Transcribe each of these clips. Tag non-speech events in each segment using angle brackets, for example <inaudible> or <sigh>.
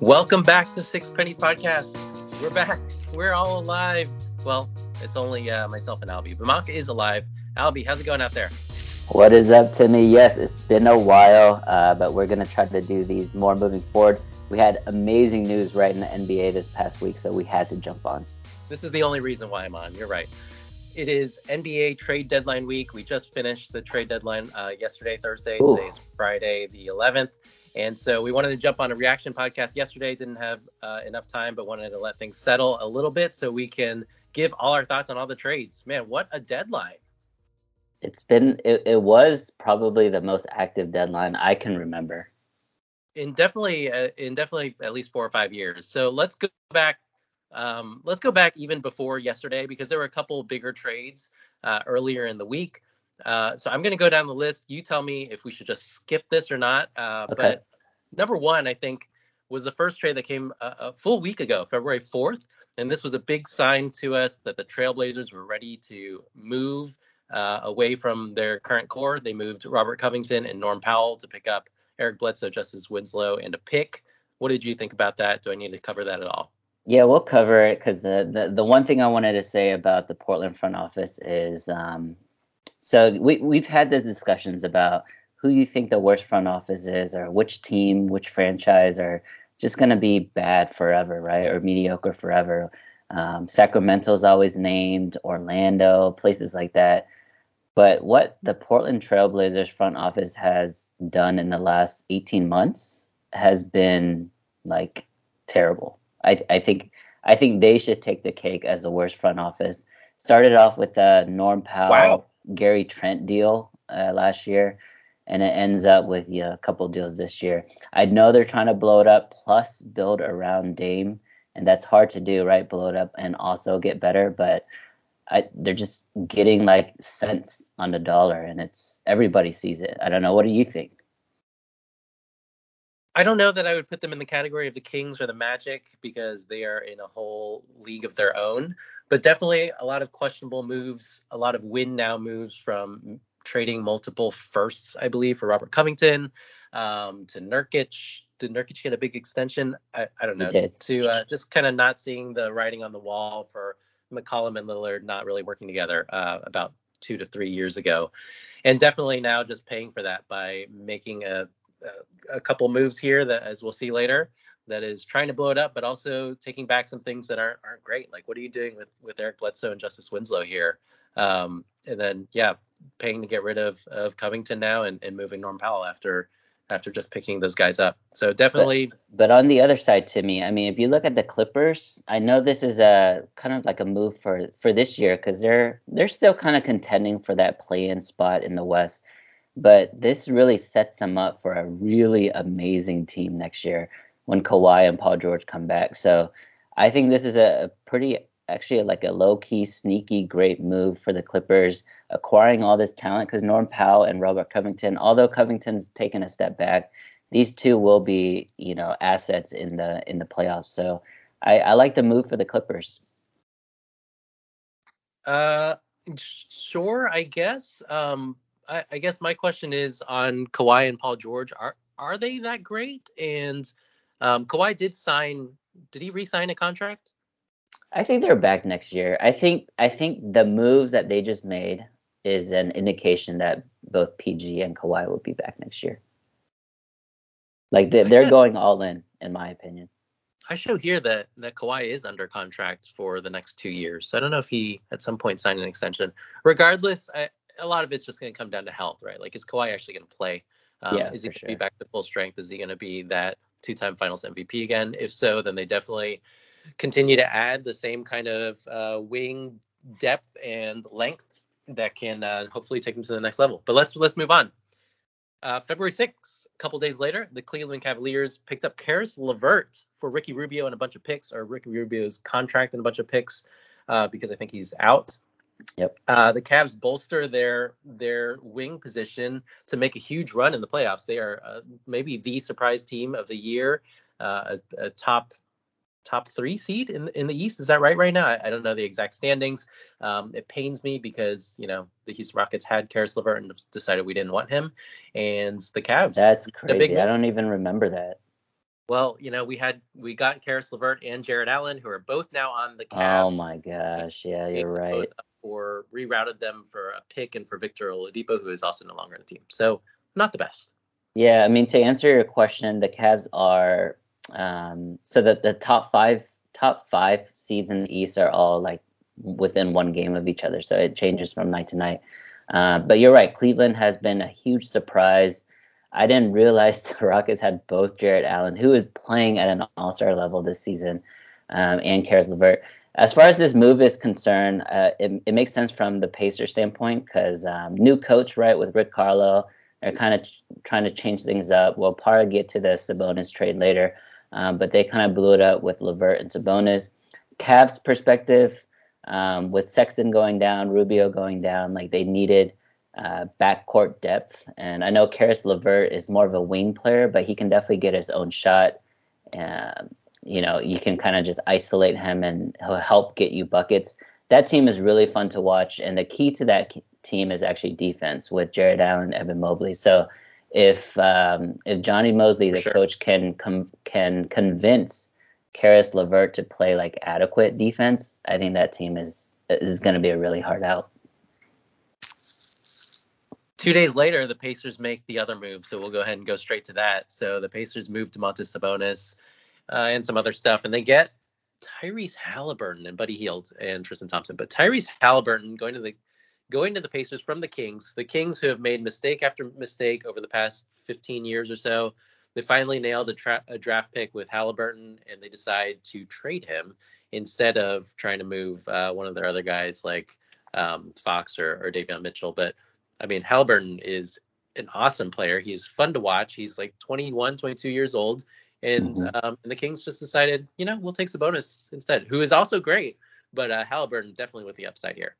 Welcome back to Six Pennies Podcast. We're back. We're all alive. Well, it's only uh, myself and Albie. Bamaka is alive. Albie, how's it going out there? What is up, Timmy? Yes, it's been a while, uh, but we're going to try to do these more moving forward. We had amazing news right in the NBA this past week, so we had to jump on. This is the only reason why I'm on. You're right. It is NBA trade deadline week. We just finished the trade deadline uh, yesterday, Thursday. Ooh. Today's Friday, the 11th. And so we wanted to jump on a reaction podcast yesterday. Didn't have uh, enough time, but wanted to let things settle a little bit so we can give all our thoughts on all the trades. Man, what a deadline! It's been it, it was probably the most active deadline I can remember. In definitely uh, in definitely at least four or five years. So let's go back. Um, let's go back even before yesterday because there were a couple bigger trades uh, earlier in the week. Uh, so I'm going to go down the list. You tell me if we should just skip this or not. Uh, okay. But number one, I think, was the first trade that came a, a, full week ago, February 4th. And this was a big sign to us that the Trailblazers were ready to move uh, away from their current core. They moved Robert Covington and Norm Powell to pick up Eric Bledsoe, Justice Winslow, and a pick. What did you think about that? Do I need to cover that at all? Yeah, we'll cover it because the, the, the one thing I wanted to say about the Portland front office is um, so we we've had those discussions about who you think the worst front office is, or which team, which franchise are just going to be bad forever, right, or mediocre forever. Um, Sacramento's always named, Orlando, places like that. But what the Portland Trailblazers front office has done in the last 18 months has been like terrible. I, I think I think they should take the cake as the worst front office. Started off with the Norm Powell. Wow. Gary Trent deal uh, last year, and it ends up with you know, a couple deals this year. I know they're trying to blow it up plus build around Dame, and that's hard to do, right? Blow it up and also get better, but I, they're just getting like cents on the dollar, and it's everybody sees it. I don't know. What do you think? I don't know that I would put them in the category of the Kings or the Magic because they are in a whole league of their own but definitely a lot of questionable moves, a lot of win now moves from trading multiple firsts, I believe, for Robert Covington um, to Nurkic. Did Nurkic get a big extension? I, I don't know. To uh, just kind of not seeing the writing on the wall for McCollum and Lillard not really working together uh, about two to three years ago, and definitely now just paying for that by making a a, a couple moves here that, as we'll see later, that is trying to blow it up, but also taking back some things that aren't aren't great. Like what are you doing with with Eric Bledsoe and Justice Winslow here? Um, and then yeah, paying to get rid of of Covington now and, and moving Norm Powell after after just picking those guys up. So definitely. But, but on the other side, Timmy, I mean, if you look at the Clippers, I know this is a kind of like a move for for this year because they're they're still kind of contending for that play-in spot in the West. But this really sets them up for a really amazing team next year when Kawhi and Paul George come back. So I think this is a, pretty actually like a low key, sneaky, great move for the Clippers acquiring all this talent because Norm Powell and Robert Covington, although Covington's taken a step back, these two will be you know assets in the in the playoffs. So I, I like the move for the Clippers. Uh, sure, I guess. Um, I, I guess my question is on Kawhi and Paul George. Are are they that great? And um, Kawhi did sign. Did he re-sign a contract? I think they're back next year. I think I think the moves that they just made is an indication that both PG and Kawhi will be back next year. Like they, they're going all in, in my opinion. I show here that that Kawhi is under contract for the next two years. So I don't know if he at some point signed an extension. Regardless, I, a lot of it's just going to come down to health, right? Like, is Kawhi actually going to play? Um, yeah, is he going to sure. be back to full strength? Is he going to be that two-time Finals MVP again? If so, then they definitely continue to add the same kind of uh, wing depth and length that can uh, hopefully take them to the next level. But let's let's move on. Uh, February 6th, a couple days later, the Cleveland Cavaliers picked up Caris LeVert for Ricky Rubio and a bunch of picks, or Ricky Rubio's contract and a bunch of picks, uh, because I think he's out. Yep. Uh, the Cavs bolster their their wing position to make a huge run in the playoffs. They are uh, maybe the surprise team of the year, uh, a, a, top top three seed in in the East. Is that right? Right now, I, I don't know the exact standings. Um, it pains me because you know the Houston Rockets had Caris LeVert and decided we didn't want him, and the Cavs. That's crazy. I don't even remember that. Well, you know, we had we got Caris LeVert and Jarrett Allen, who are both now on the Cavs. Oh my gosh, yeah, you're right. Or rerouted them for a pick and for Victor Oladipo, who is also no longer on the team. So not the best. Yeah, I mean to answer your question, the Cavs are um, so that the top five top five seeds in the East are all like within one game of each other, so it changes from night to night. Uh, but you're right, Cleveland has been a huge surprise. I didn't realize <laughs> the Rockets had both Jarrett Allen, who is playing at an All Star level this season, um, and Caris LeVert. As far as this move is concerned, uh, it, it makes sense from the Pacer standpoint because um, new coach, right, with Rick Carlisle, they're kind of ch- trying to change things up. We'll probably get to the Sabonis trade later, um, but they kind of blew it up with LeVert and Sabonis. Cavs perspective, um, with Sexton going down, Rubio going down, like they needed uh, backcourt depth. And I know Caris LeVert is more of a wing player, but he can definitely get his own shot. Um, you know, you can kind of just isolate him and he'll help get you buckets. That team is really fun to watch. And the key to that team is actually defense with Jarrett Allen, and Evan Mobley. So if um, if Johnny Mosley, the sure. coach, can com- can convince Caris LeVert to play like adequate defense, I think that team is is going to be a really hard out. Two days later, the Pacers make the other move, so we'll go ahead and go straight to that. So the Pacers move Domantas Sabonis uh, and some other stuff, and they get Tyrese Halliburton and Buddy Hield and Tristan Thompson. But Tyrese Halliburton going to the going to the Pacers from the Kings, the Kings who have made mistake after mistake over the past 15 years or so. They finally nailed a, tra- a draft pick with Halliburton, and they decide to trade him instead of trying to move uh, one of their other guys like um, Fox or, or Davion Mitchell. But I mean, Halliburton is an awesome player. He's fun to watch. He's like 21, 22 years old. And, mm-hmm. um, and the Kings just decided, you know, we'll take Sabonis instead, who is also great. But uh, Halliburton definitely with the upside here.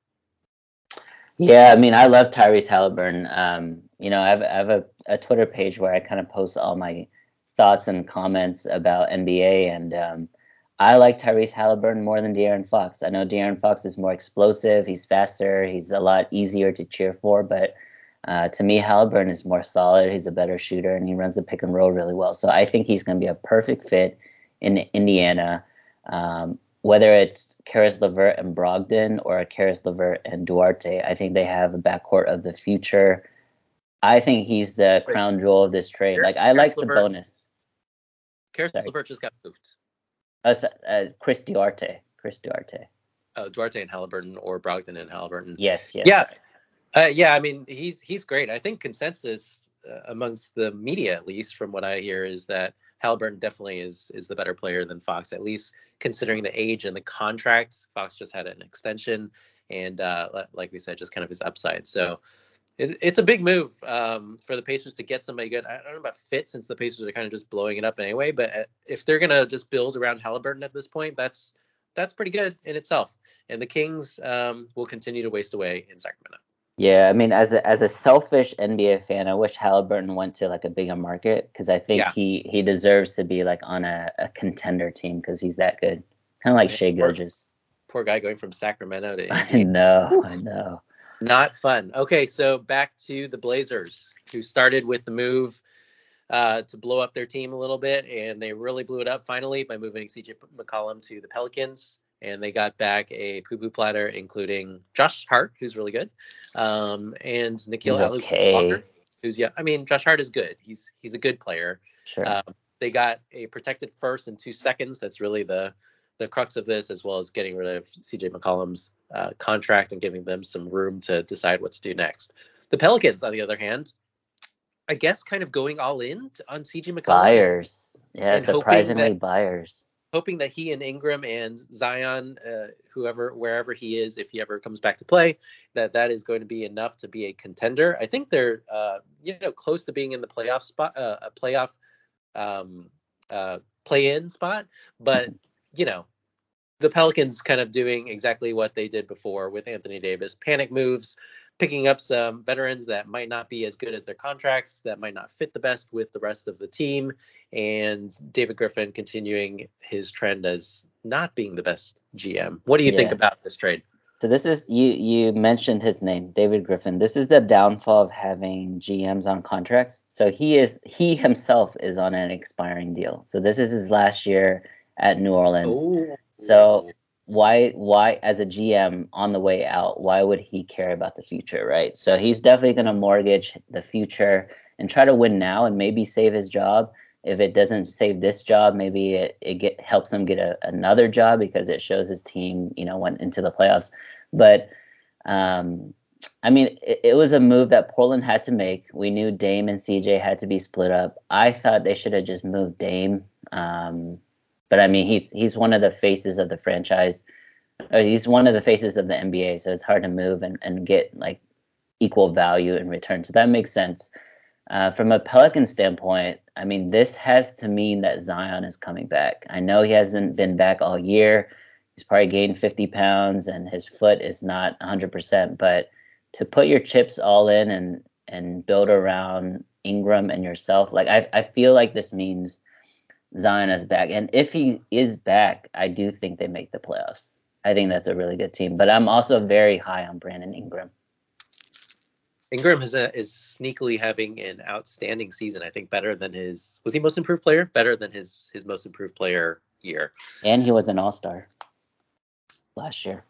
Yeah, I mean, I love Tyrese Halliburton. Um, you know, I have, I have a, a, Twitter page where I kind of post all my thoughts and comments about NBA, and um, I like Tyrese Halliburton more than De'Aaron Fox. I know De'Aaron Fox is more explosive, he's faster, he's a lot easier to cheer for, but uh, to me, Halliburton is more solid. He's a better shooter, and he runs the pick and roll really well. So I think he's going to be a perfect fit in Indiana. Um, whether it's Caris LeVert and Brogdon or Caris LeVert and Duarte, I think they have a backcourt of the future. I think he's the crown jewel of this trade. Like I like the Sabonis. Caris LeVert just got moved. Uh, uh, Chris Duarte. Chris Duarte. Oh, Duarte and Halliburton or Brogdon and Halliburton. Yes, yes. Yeah. Uh, yeah, I mean, he's he's great. I think consensus uh, amongst the media, at least from what I hear, is that Halliburton definitely is is the better player than Fox, at least considering the age and the contract. Fox just had an extension, and uh, like we said, just kind of his upside. So it, it's a big move um, for the Pacers to get somebody good. I don't know about fit since the Pacers are kind of just blowing it up anyway. But uh, if they're gonna just build around Halliburton at this point, that's that's pretty good in itself. And the Kings um, will continue to waste away in Sacramento. Yeah, I mean, as a as a selfish NBA fan, I wish Halliburton went to like a bigger market because I think yeah. he he deserves to be like on a, a contender team because he's that good. Kind of like Shai Gilgeous. Poor guy going from Sacramento to. <laughs> I know, I know. Not fun. Okay, so back to the Blazers, who started with the move uh, to blow up their team a little bit, and they really blew it up finally by moving CJ McCollum to the Pelicans. And they got back a poo poo platter, including Josh Hart, who's really good, um, and Nickeil Alexander, who's yeah. I mean, Josh Hart is good. He's he's a good player. Sure. Um, they got a protected first and two seconds. That's really the the crux of this, as well as getting rid of CJ McCollum's uh, contract and giving them some room to decide what to do next. The Pelicans, on the other hand, I guess kind of going all in on CJ McCollum. Buyers. Yeah, surprisingly that, buyers. Hoping that he and Ingram and Zion, uh, whoever, wherever he is, if he ever comes back to play, that that is going to be enough to be a contender. I think they're, uh, you know, close to being in the playoff spot, uh, a playoff um, uh, play-in spot, but you know, the Pelicans kind of doing exactly what they did before with Anthony Davis panic moves, picking up some veterans that might not be as good as their contracts, that might not fit the best with the rest of the team, and David Griffin continuing his trend as not being the best GM. What do you yeah. think about this trade? So this is you you mentioned his name, David Griffin. This is the downfall of having GMs on contracts. So he is he himself is on an expiring deal. So this is his last year at New Orleans. Ooh. So why why as a GM on the way out, why would he care about the future, right? So he's definitely going to mortgage the future and try to win now and maybe save his job. If it doesn't save this job, maybe it, it get, helps him get a, another job because it shows his team, you know, went into the playoffs. But um, I mean, it, it, was a move that Portland had to make. We knew Dame and CJ had to be split up. I thought they should have just moved Dame. Um, but I mean, he's he's one of the faces of the franchise. he's one of the faces of the NBA, so it's hard to move and, and get like equal value in return. So that makes sense. Uh, from a Pelican standpoint, I mean, this has to mean that Zion is coming back. I know he hasn't been back all year. He's probably gained 50 pounds and his foot is not 100%. But to put your chips all in and and build around Ingram and yourself, like I, I feel like this means Zion is back. And if he is back, I do think they make the playoffs. I think that's a really good team. But I'm also very high on Brandon Ingram. Ingram is a, is sneakily having an outstanding season. I think better than his was he most improved player? Better than his his most improved player year. And he was an all star last year.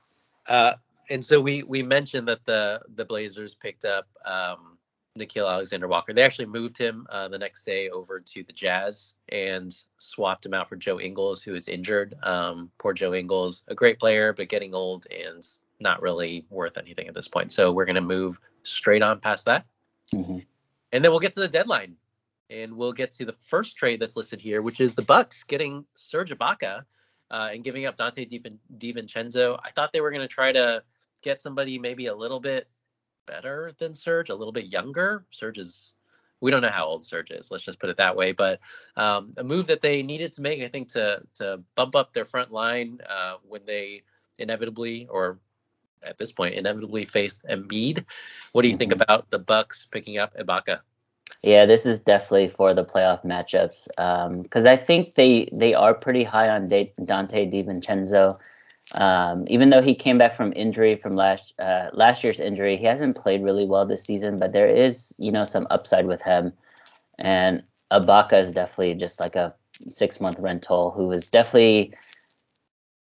Uh, and so we we mentioned that the the Blazers picked up um, Nickeil Alexander Walker. They actually moved him uh, the next day over to the Jazz and swapped him out for Joe Ingles, who is injured. Um, poor Joe Ingles, a great player, but getting old and not really worth anything at this point. So we're going to move straight on past that. Mm-hmm. And then we'll get to the deadline. And we'll get to the first trade that's listed here, which is the Bucks getting Serge Ibaka uh, and giving up Donte DiVincenzo. I thought they were going to try to get somebody maybe a little bit better than Serge, a little bit younger. Serge is, we don't know how old Serge is. Let's just put it that way. But um, a move that they needed to make, I think, to to bump up their front line uh, when they inevitably or at this point inevitably faced Embiid. What do you think mm-hmm. about the Bucks picking up Ibaka? Yeah, this is definitely for the playoff matchups because um, I think they they are pretty high on De- Donte DiVincenzo. Um, even though he came back from injury from last uh, last year's injury, he hasn't played really well this season. But there is you know some upside with him, and Ibaka is definitely just like a six month rental who is definitely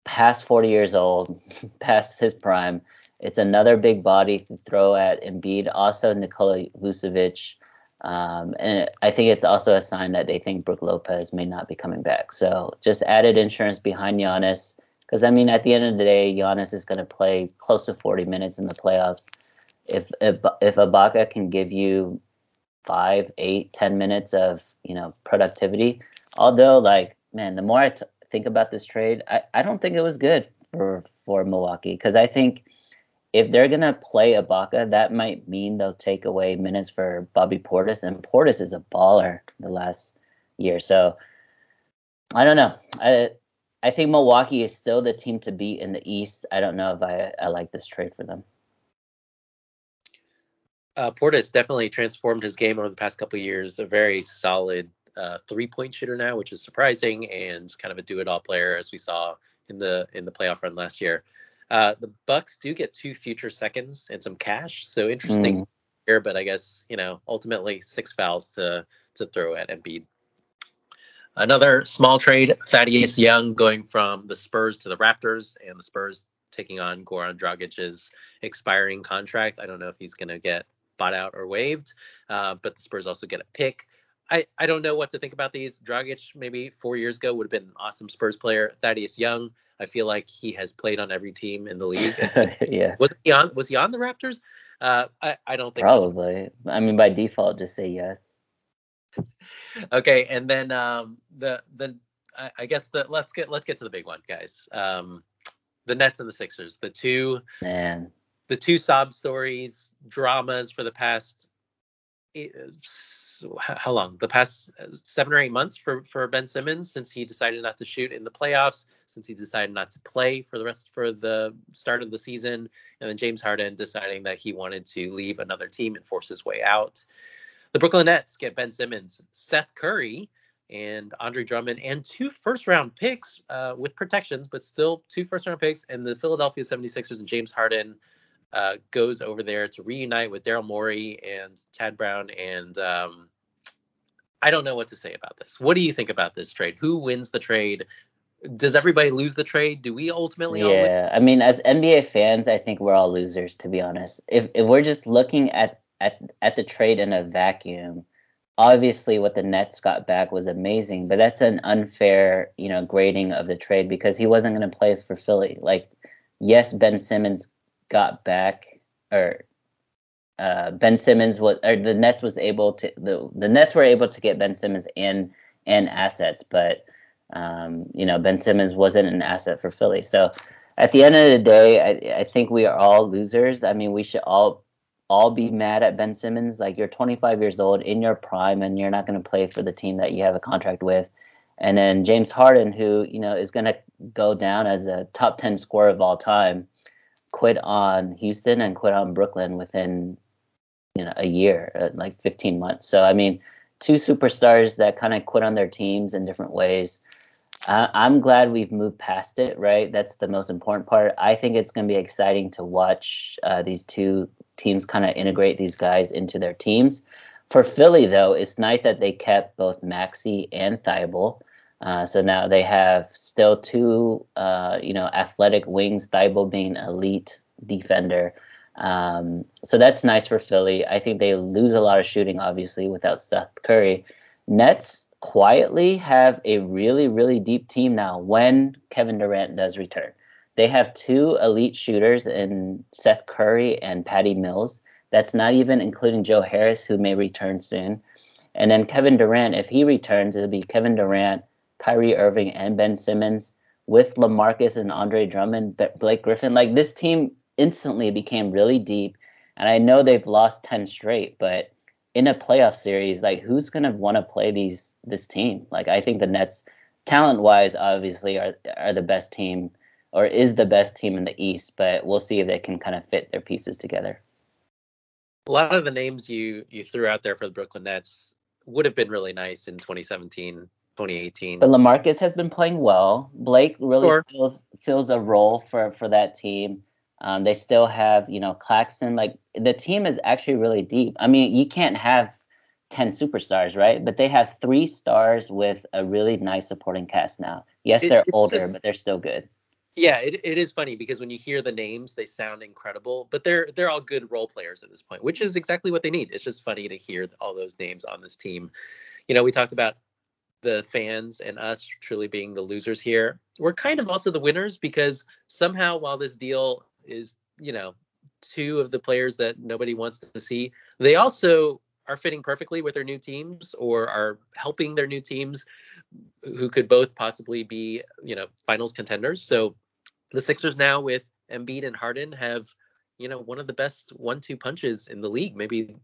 past 40 years old, <laughs> past his prime. It's another big body to throw at Embiid. Also, Nikola Vucevic. Um, and I think it's also a sign that they think Brook Lopez may not be coming back. So just added insurance behind Giannis. Because, I mean, at the end of the day, Giannis is going to play close to 40 minutes in the playoffs. If, if, if Ibaka can give you five, eight, ten minutes of, you know, productivity, although, like, man, the more I t- think about this trade, I, I don't think it was good for for Milwaukee because I think if they're gonna play Ibaka, that might mean they'll take away minutes for Bobby Portis, and Portis is a baller the last year. So I don't know. I I think Milwaukee is still the team to beat in the East. I don't know if I, I like this trade for them. Uh, Portis definitely transformed his game over the past couple years. A very solid uh, three point shooter now, which is surprising, and kind of a do it all player as we saw in the in the playoff run last year. Uh, the Bucks do get two future seconds and some cash, so interesting mm. here. But I guess you know ultimately six fouls to to throw at Embiid. Another small trade: Thaddeus Young going from the Spurs to the Raptors, and the Spurs taking on Goran Dragic's expiring contract. I don't know if he's going to get bought out or waived, uh, but the Spurs also get a pick. I, I don't know what to think about these. Dragic maybe four years ago would have been an awesome Spurs player. Thaddeus Young, I feel like he has played on every team in the league. <laughs> yeah. Was he on was he on the Raptors? Uh, I, I don't think probably. I mean by default just say yes. <laughs> okay, and then um the the I, I guess the let's get let's get to the big one, guys. Um the Nets and the Sixers, the two man the two sob stories, dramas for the past how long the past uh, seven or eight months for for Ben Simmons since he decided not to shoot in the playoffs, since he decided not to play for the rest for the start of the season, and then James Harden deciding that he wanted to leave another team and force his way out. The Brooklyn Nets get Ben Simmons, Seth Curry, and Andre Drummond and two first round picks uh, with protections, but still two first round picks. And the Philadelphia 76ers and James Harden uh, goes over there to reunite with Daryl Morey and Tad Brown. And um, I don't know what to say about this. What do you think about this trade? Who wins the trade? Does everybody lose the trade? Do we ultimately? Yeah, I mean, as NBA fans, I think we're all losers. To be honest, if if we're just looking at at at the trade in a vacuum, obviously what the Nets got back was amazing, but that's an unfair, you know, grading of the trade because he wasn't going to play for Philly. Like, yes, Ben Simmons got back, or uh, Ben Simmons was, or the Nets was able to the the Nets were able to get Ben Simmons and and assets, but um, you know Ben Simmons wasn't an asset for Philly. So at the end of the day, I, I think we are all losers. I mean, we should all all be mad at Ben Simmons. Like you're 25 years old in your prime, and you're not going to play for the team that you have a contract with. And then James Harden, who you know is going to go down as a top 10 scorer of all time, quit on Houston and quit on Brooklyn within you know a year, uh, like 15 months. So I mean, two superstars that kind of quit on their teams in different ways. I'm glad we've moved past it, right? That's the most important part. I think it's going to be exciting to watch uh, these two teams kind of integrate these guys into their teams. For Philly, though, it's nice that they kept both Maxey and Thybulle. Uh, so now they have still two, uh, you know, athletic wings. Thybulle being elite defender. Um, so that's nice for Philly. I think they lose a lot of shooting, obviously, without Seth Curry. Nets quietly have a really, really deep team now when Kevin Durant does return. They have two elite shooters in Seth Curry and Patty Mills. That's not even including Joe Harris, who may return soon. And then Kevin Durant, if he returns, it'll be Kevin Durant, Kyrie Irving, and Ben Simmons with LaMarcus and Andre Drummond, Blake Griffin. Like this team instantly became really deep. And I know they've lost 10 straight, but in a playoff series, like who's gonna want to play these this team? Like I think the Nets, talent wise, obviously are are the best team or is the best team in the East, but we'll see if they can kind of fit their pieces together. A lot of the names you you threw out there for the Brooklyn Nets would have been really nice in 2017, 2018. But LaMarcus has been playing well. Blake really sure. fills fills a role for for that team. Um, they still have, you know, Claxton. Like the team is actually really deep. I mean, you can't have 10 superstars, right? But they have three stars with a really nice supporting cast now. Yes, they're older, just, but they're still good. Yeah, it, it is funny because when you hear the names, they sound incredible, but they're they're all good role players at this point, which is exactly what they need. It's just funny to hear all those names on this team. You know, we talked about the fans and us truly being the losers here. We're kind of also the winners because somehow while this deal is, you know, two of the players that nobody wants to see, they also are fitting perfectly with their new teams or are helping their new teams who could both possibly be, you know, finals contenders. So the Sixers now with Embiid and Harden have, you know, one of the best one-two punches in the league, maybe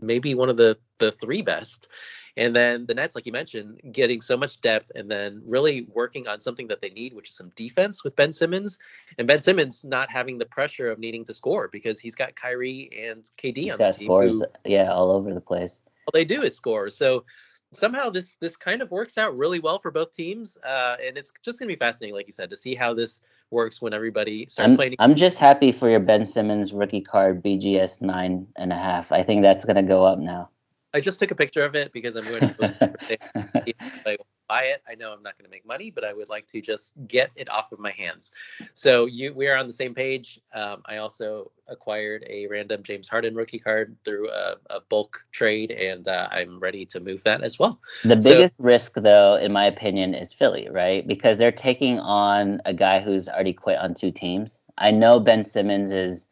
maybe one of the the three best. And then the Nets, like you mentioned, getting so much depth and then really working on something that they need, which is some defense with Ben Simmons. And Ben Simmons not having the pressure of needing to score because he's got Kyrie and KD he's on the team. Scores, who, yeah, all over the place. All they do is score. So somehow this this kind of works out really well for both teams, uh, and it's just gonna be fascinating, like you said, to see how this works when everybody starts I'm, playing. I'm just happy for your Ben Simmons rookie card BGS nine and a half. I think that's gonna go up now. I just took a picture of it because I'm going to post it <laughs> buy it. I know I'm not going to make money, but I would like to just get it off of my hands. So you, we are on the same page. Um, I also acquired a random James Harden rookie card through a, a bulk trade, and uh, I'm ready to move that as well. The biggest so, risk, though, in my opinion, is Philly, right? Because they're taking on a guy who's already quit on two teams. I know Ben Simmons is.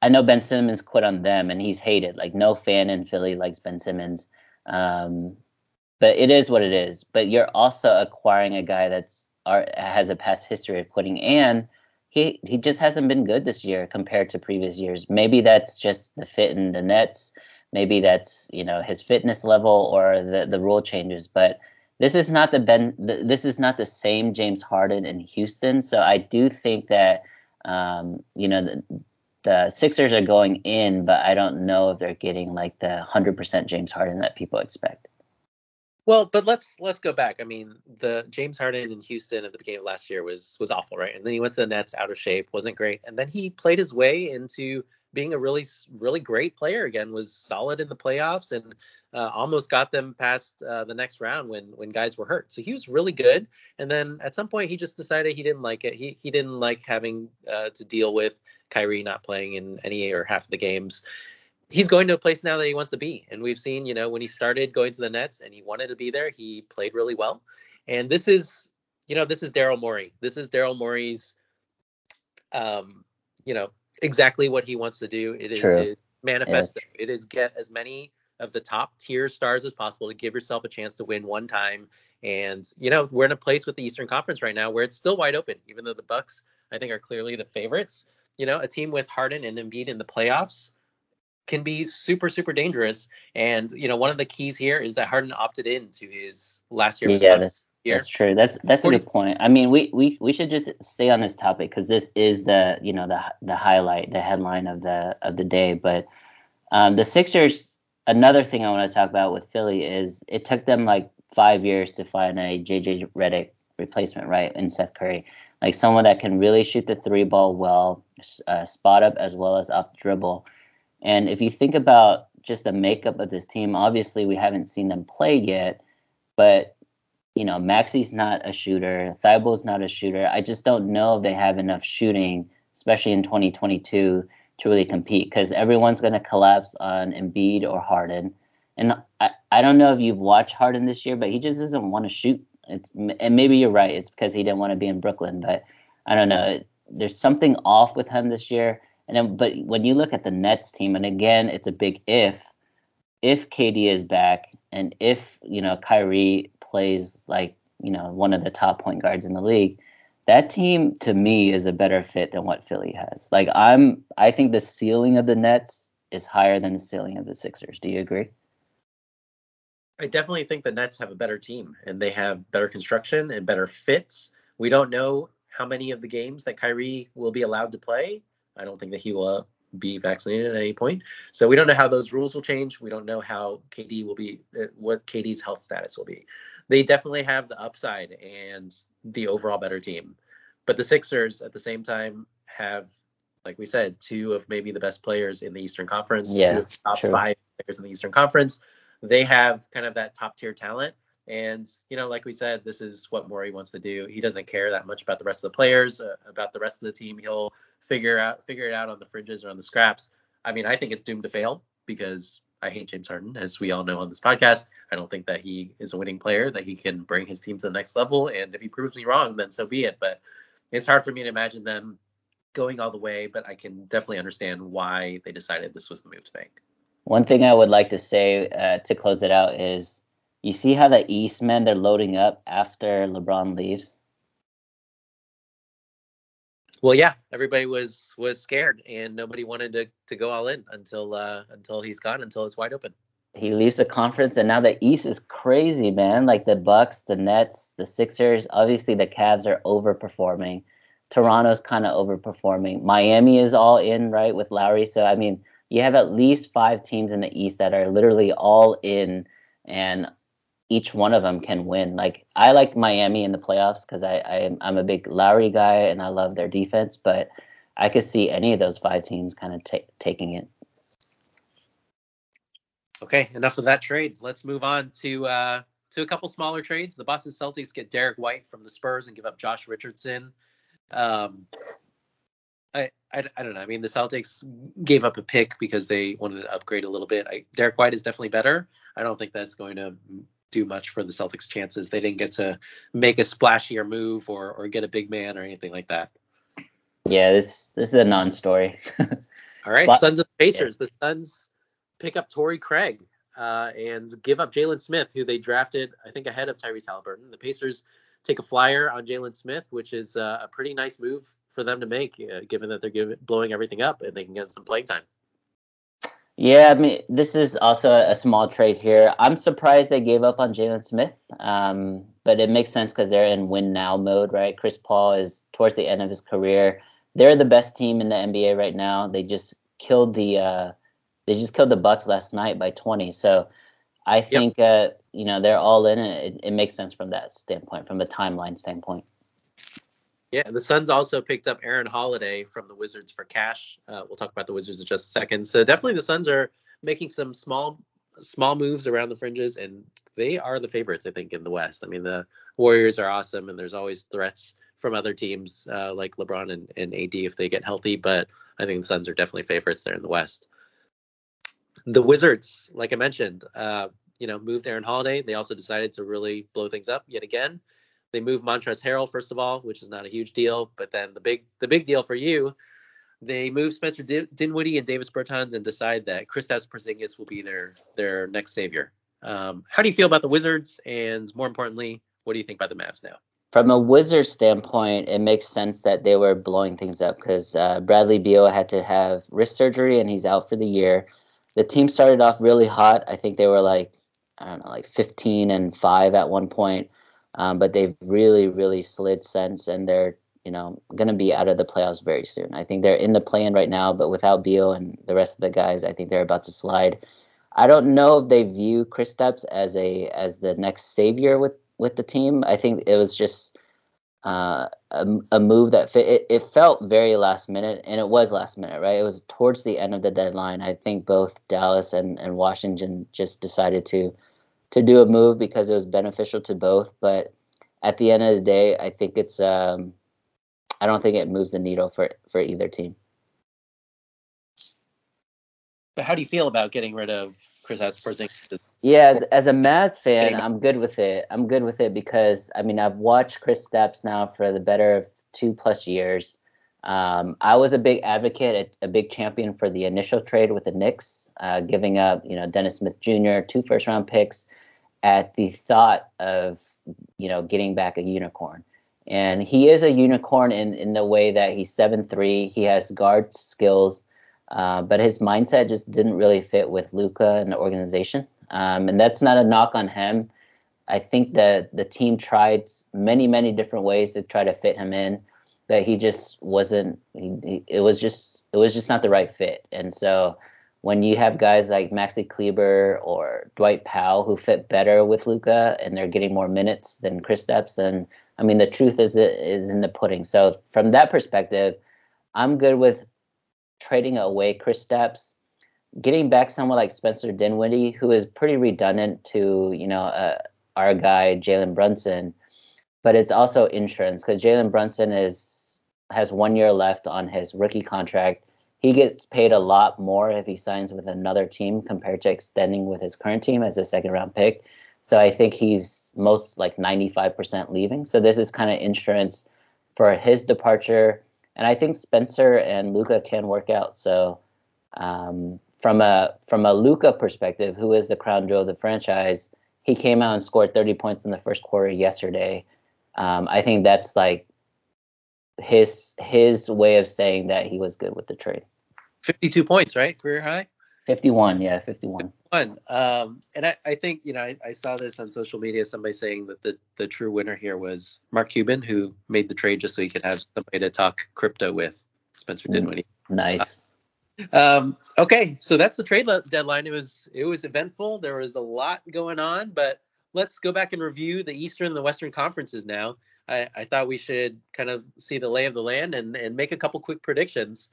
I know Ben Simmons quit on them, and he's hated. Like no fan in Philly likes Ben Simmons. Um, but it is what it is. But you're also acquiring a guy that's has a past history of quitting, and he he just hasn't been good this year compared to previous years. Maybe that's just the fit in the Nets. Maybe that's you know his fitness level or the the rule changes. But this is not the Ben. The, this is not the same James Harden in Houston. So I do think that um, you know the, the Sixers are going in, but I don't know if they're getting like the hundred percent James Harden that people expect. Well, but let's let's go back. I mean, the James Harden in Houston at the beginning of last year was was awful, right? And then he went to the Nets out of shape, wasn't great, and then he played his way into being a really really great player again. Was solid in the playoffs and uh, almost got them past uh, the next round when when guys were hurt. So he was really good. And then at some point he just decided he didn't like it. He he didn't like having uh, to deal with Kyrie not playing in any or half of the games he's going to a place now that he wants to be. And we've seen, you know, when he started going to the Nets and he wanted to be there, he played really well. And this is, you know, this is Daryl Morey. This is Daryl Morey's, um, you know, exactly what he wants to do. It is his manifesto. Yeah. It is get as many of the top tier stars as possible to give yourself a chance to win one time. And you know, we're in a place with the Eastern Conference right now where it's still wide open, even though the Bucks, I think, are clearly the favorites. You know, a team with Harden and Embiid in the playoffs can be super super dangerous. And you know, one of the keys here is that Harden opted in to his last year. Yeah, that's that's true. That's that's 40. a good point. I mean, we we we should just stay on this topic because this is the you know the the highlight, the headline of the of the day. But um, the Sixers. Another thing I want to talk about with Philly is it took them like five years to find a JJ Redick replacement, right? In Seth Curry, like someone that can really shoot the three ball well, uh, spot up as well as off dribble and if you think about just the makeup of this team, obviously we haven't seen them play yet, but you know, Maxey's not a shooter, Thybulle's not a shooter. I just don't know if they have enough shooting, especially in 2022, to really compete because everyone's going to collapse on Embiid or Harden. And I, I don't know if you've watched Harden this year, but he just doesn't want to shoot. It's, and maybe you're right. It's because he didn't want to be in Brooklyn, but I don't know. There's something off with him this year. And then, but when you look at the Nets team, and again, it's a big if. If KD is back, and if you know Kyrie plays like you know one of the top point guards in the league, that team to me is a better fit than what Philly has. Like I'm, I think the ceiling of the Nets is higher than the ceiling of the Sixers. Do you agree? I definitely think the Nets have a better team and they have better construction and better fits. We don't know how many of the games that Kyrie will be allowed to play. I don't think that he will be vaccinated at any point. So we don't know how those rules will change. We don't know how KD will be, uh, what KD's health status will be. They definitely have the upside and the overall better team. But the Sixers at the same time have, like we said, two of maybe the best players in the Eastern Conference, yeah, two of the top true. five players in the Eastern Conference. They have kind of that top tier talent. And you know, like we said, this is what Morey wants to do. He doesn't care that much about the rest of the players, uh, about the rest of the team. He'll figure out figure it out on the fringes or on the scraps. I mean, I think it's doomed to fail because I hate James Harden, as we all know on this podcast. I don't think that he is a winning player, that he can bring his team to the next level. And if he proves me wrong, then so be it. But it's hard for me to imagine them going all the way. But I can definitely understand why they decided this was the move to make. One thing I would like to say uh, to close it out is you see how the East men they're loading up after LeBron leaves. Well, yeah, everybody was was scared, and nobody wanted to to go all in until uh, until he's gone, until it's wide open. He leaves the conference, and now the East is crazy, man. Like the Bucks, the Nets, the Sixers. Obviously, the Cavs are overperforming. Toronto's kind of overperforming. Miami is all in, right, with Lowry. So I mean, you have at least five teams in the East that are literally all in, and each one of them can win. Like I like Miami in the playoffs because I, I I'm a big Lowry guy and I love their defense, but I could see any of those five teams kind of t- taking it. Okay, enough of that trade. Let's move on to uh, to a couple smaller trades. The Boston Celtics get Derrick White from the Spurs and give up Josh Richardson. Um, I, I, I don't know. I mean, the Celtics gave up a pick because they wanted to upgrade a little bit. I, Derrick White is definitely better. I don't think that's going to do much for the Celtics' chances. They didn't get to make a splashier move or or get a big man or anything like that. Yeah, this this is a non-story. <laughs> All right, but, Suns of Pacers. Yeah. The Suns pick up Torrey Craig uh, and give up Jalen Smith, who they drafted, I think, ahead of Tyrese Halliburton. The Pacers take a flyer on Jalen Smith, which is uh, a pretty nice move for them to make, uh, given that they're giving, blowing everything up and they can get some playing time. Yeah, I mean, this is also a small trade here. I'm surprised they gave up on Jalen Smith, um, but it makes sense because they're in win now mode, right? Chris Paul is towards the end of his career. They're the best team in the NBA right now. They just killed the uh, they just killed the Bucks last night by 20. So I think yep. uh, you know they're all in it. it. It makes sense from that standpoint, from a timeline standpoint. Yeah, the Suns also picked up Aaron Holiday from the Wizards for cash. Uh, we'll talk about the Wizards in just a second. So definitely the Suns are making some small small moves around the fringes, and they are the favorites, I think, in the West. I mean, the Warriors are awesome, and there's always threats from other teams uh, like LeBron and, and AD if they get healthy, but I think the Suns are definitely favorites there in the West. The Wizards, like I mentioned, uh, you know, moved Aaron Holiday. They also decided to really blow things up yet again. They moved Montrezl Harrell first of all, which is not a huge deal, but then the big the big deal for you, they move Spencer Din- Dinwiddie and Davis Bertans and decide that Kristaps Porzingis will be their their next savior. Um, how do you feel about the Wizards, and more importantly, what do you think about the Mavs now? From a Wizards standpoint, it makes sense that they were blowing things up because uh, Bradley Beal had to have wrist surgery and he's out for the year. The team started off really hot. I think they were like I don't know, like 15 and five at one point. Um, but they've really, really slid since, and they're you know going to be out of the playoffs very soon. I think they're in the play-in right now, but without Beal and the rest of the guys, I think they're about to slide. I don't know if they view Chris Kristaps as a as the next savior with with the team. I think it was just uh, a, a move that fit. It, it felt very last minute, and it was last minute, right? It was towards the end of the deadline. I think both Dallas and, and Washington just decided to to do a move because it was beneficial to both. But at the end of the day, I think it's um, I don't think it moves the needle for for either team. But how do you feel about getting rid of Kristaps Porzingis? Yeah, as, as a Mavs fan, I'm good with it. I'm good with it because I mean I've watched Kristaps now for the better of two plus years. Um, I was a big advocate, a, a, big champion for the initial trade with the Knicks, uh, giving up, you know, Dennis Smith Jr., two first round picks, at the thought of, you know, getting back a unicorn. And he is a unicorn in, in the way that he's seven three. He has guard skills, uh, but his mindset just didn't really fit with Luka and the organization. Um, and that's not a knock on him. I think that the team tried many, many different ways to try to fit him in that he just wasn't. He, he, it was just it was just not the right fit. And so when you have guys like Maxi Kleber or Dwight Powell who fit better with Luka and they're getting more minutes than Kristaps, then I mean the truth is is in the pudding. So from that perspective, I'm good with trading away Kristaps, getting back someone like Spencer Dinwiddie, who is pretty redundant to you know uh, our guy Jalen Brunson, but it's also insurance because Jalen Brunson is has one year left on his rookie contract. He gets paid a lot more if he signs with another team compared to extending with his current team as a second round pick. So I think he's most like 95% leaving. So this is kind of insurance for his departure. And I think Spencer and Luka can work out. So um, from a from a Luka perspective, who is the crown jewel of the franchise, he came out and scored 30 points in the first quarter yesterday. Um, I think that's like his his way of saying that he was good with the trade. 52 points, right? Career high? 51, yeah, 51. One. Um, and I, I think, you know, I, I saw this on social media, somebody saying that the, the true winner here was Mark Cuban, who made the trade just so he could have somebody to talk crypto with. Spencer Dinwiddie. Nice. Uh, um, okay, so that's the trade deadline. It was it was eventful. There was a lot going on, but let's go back and review the Eastern and the Western conferences now. I, I thought we should kind of see the lay of the land and, and make a couple quick predictions.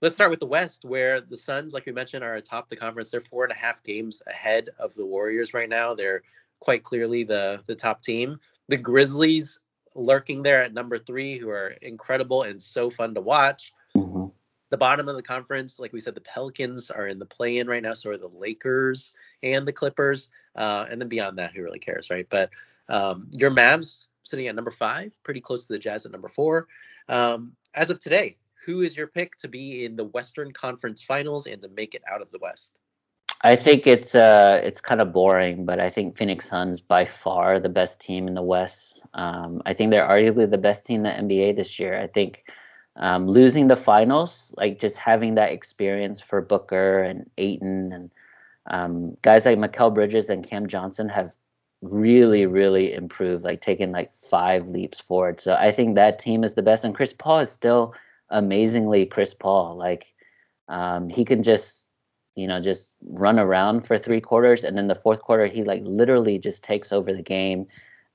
Let's start with the West, where the Suns, like we mentioned, are atop the conference. They're four and a half games ahead of the Warriors right now. They're quite clearly the the top team. The Grizzlies lurking there at number three, who are incredible and so fun to watch. Mm-hmm. The bottom of the conference, like we said, the Pelicans are in the play-in right now. So are the Lakers and the Clippers. Uh, and then beyond that, who really cares, right? But um, your Mavs sitting at number five, pretty close to the Jazz at number four. Um, as of today, who is your pick to be in the Western Conference Finals and to make it out of the West? I think it's uh it's kind of boring, but I think Phoenix Suns by far the best team in the West. Um, I think they're arguably the best team in the NBA this year. I think um, losing the finals, like just having that experience for Booker and Ayton and um, guys like Mikal Bridges and Cam Johnson have really, really improved, like taking like five leaps forward. So I think that team is the best. And Chris Paul is still amazingly Chris Paul. Like um, he can just you know, just run around for three quarters, and then the fourth quarter he like literally just takes over the game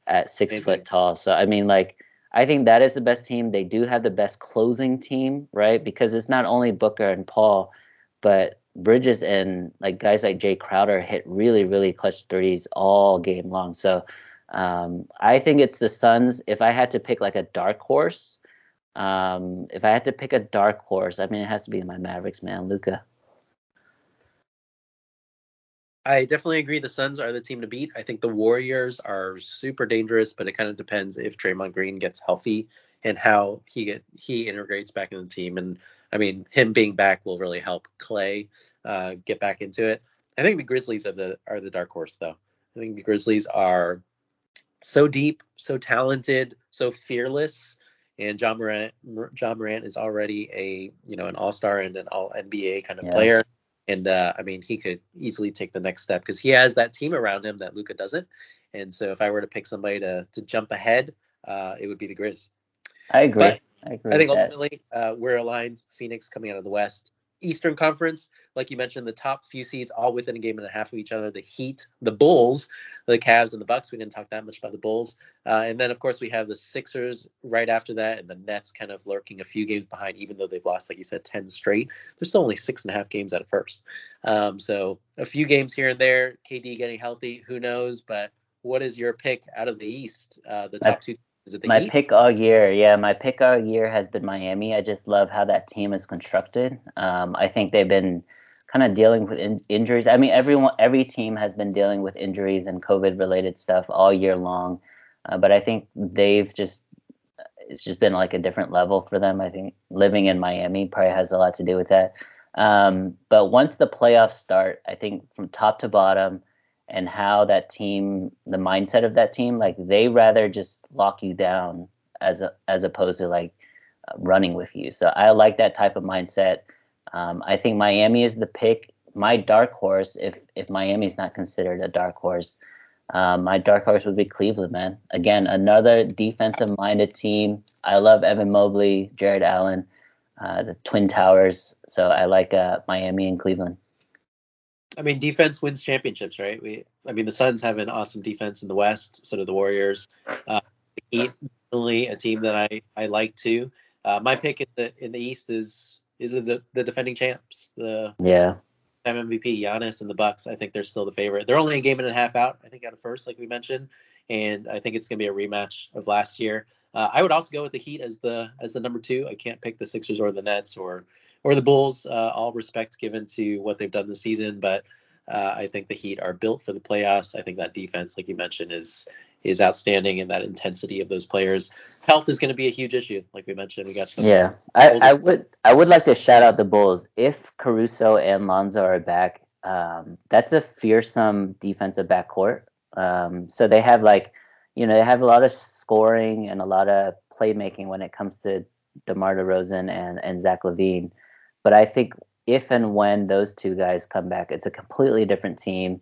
at six Maybe. foot tall. So I mean, like I think that is the best team. They do have the best closing team, right? Because it's not only Booker and Paul, but Bridges and like guys like Jae Crowder hit really, really clutch threes all game long. So um, I think it's the Suns. If I had to pick like a dark horse, um, if I had to pick a dark horse, I mean it has to be my Mavericks, man, Luka. I definitely agree. The Suns are the team to beat. I think the Warriors are super dangerous, but it kind of depends if Draymond Green gets healthy and how he get he integrates back in the team. And I mean, him being back will really help Clay uh, get back into it. I think the Grizzlies are the are the dark horse, though. I think the Grizzlies are so deep, so talented, so fearless, and John Morant Ja Morant is already a you know an All Star and an All NBA kind of yeah. player. And uh, I mean, he could easily take the next step because he has that team around him that Luka doesn't. And so, if I were to pick somebody to to jump ahead, uh, it would be the Grizz. I agree. But I agree. I think ultimately uh, we're aligned. Phoenix coming out of the West. Eastern Conference, like you mentioned, the top few seeds all within a game and a half of each other. The Heat, the Bulls, the Cavs, and the Bucks. We didn't talk that much about the Bulls, uh, and then of course we have the Sixers right after that, and the Nets kind of lurking a few games behind, even though they've lost, like you said, ten straight. There's still only six and a half games out at first, um, so a few games here and there. KD getting healthy, who knows? But what is your pick out of the East? Uh, the top two my Heat? pick all year, yeah, my pick all year has been Miami. I just love how that team is constructed. Um, I think they've been kind of dealing with in- injuries. I mean, everyone, every team has been dealing with injuries and COVID-related stuff all year long, uh, but I think they've just it's just been like a different level for them. I think living in Miami probably has a lot to do with that. Um, but once the playoffs start, I think from top to bottom and how that team, the mindset of that team, like they rather just lock you down as a, as opposed to like running with you. So I like that type of mindset. Um, I think Miami is the pick. My dark horse, if if Miami is not considered a dark horse, um, my dark horse would be Cleveland, man. Again, another defensive minded team. I love Evan Mobley, Jarrett Allen, uh, the Twin Towers. So I like uh, Miami and Cleveland. I mean, defense wins championships, right? We, I mean, the Suns have an awesome defense in the West. So do the Warriors. Uh, the Heat, definitely a team that I I like too. Uh, my pick in the in the East is is the the defending champs, the yeah MVP Giannis and the Bucks. I think they're still the favorite. They're only a game and a half out. I think out of first, like we mentioned, and I think it's gonna be a rematch of last year. Uh, I would also go with the Heat as the as the number two. I can't pick the Sixers or the Nets or or the Bulls. Uh, all respect given to what they've done this season, but uh, I think the Heat are built for the playoffs. I think that defense, like you mentioned, is is outstanding, and that intensity of those players. Health is going to be a huge issue, like we mentioned. We got some. Yeah, I, I would I would like to shout out the Bulls if Caruso and Lonzo are back. Um, that's a fearsome defensive backcourt. Um, so they have like, you know, they have a lot of scoring and a lot of playmaking when it comes to DeMar DeRozan and and Zach LaVine. But I think if and when those two guys come back, it's a completely different team.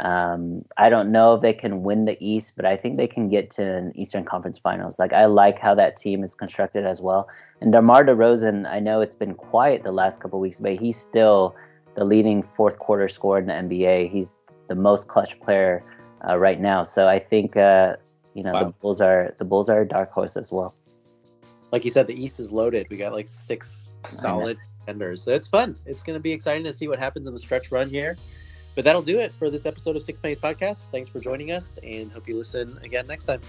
Um, I don't know if they can win the East, but I think they can get to an Eastern Conference Finals. Like I like how that team is constructed as well. And DeMar DeRozan, I know it's been quiet the last couple weeks, but he's still the leading fourth quarter scorer in the NBA. He's the most clutch player uh, right now. So I think uh, you know wow. the Bulls are the Bulls are a dark horse as well. Like you said, the East is loaded. We got like six solid contenders. So it's fun. It's going to be exciting to see what happens in the stretch run here. But that'll do it for this episode of Six Pennies Podcast. Thanks for joining us and hope you listen again next time.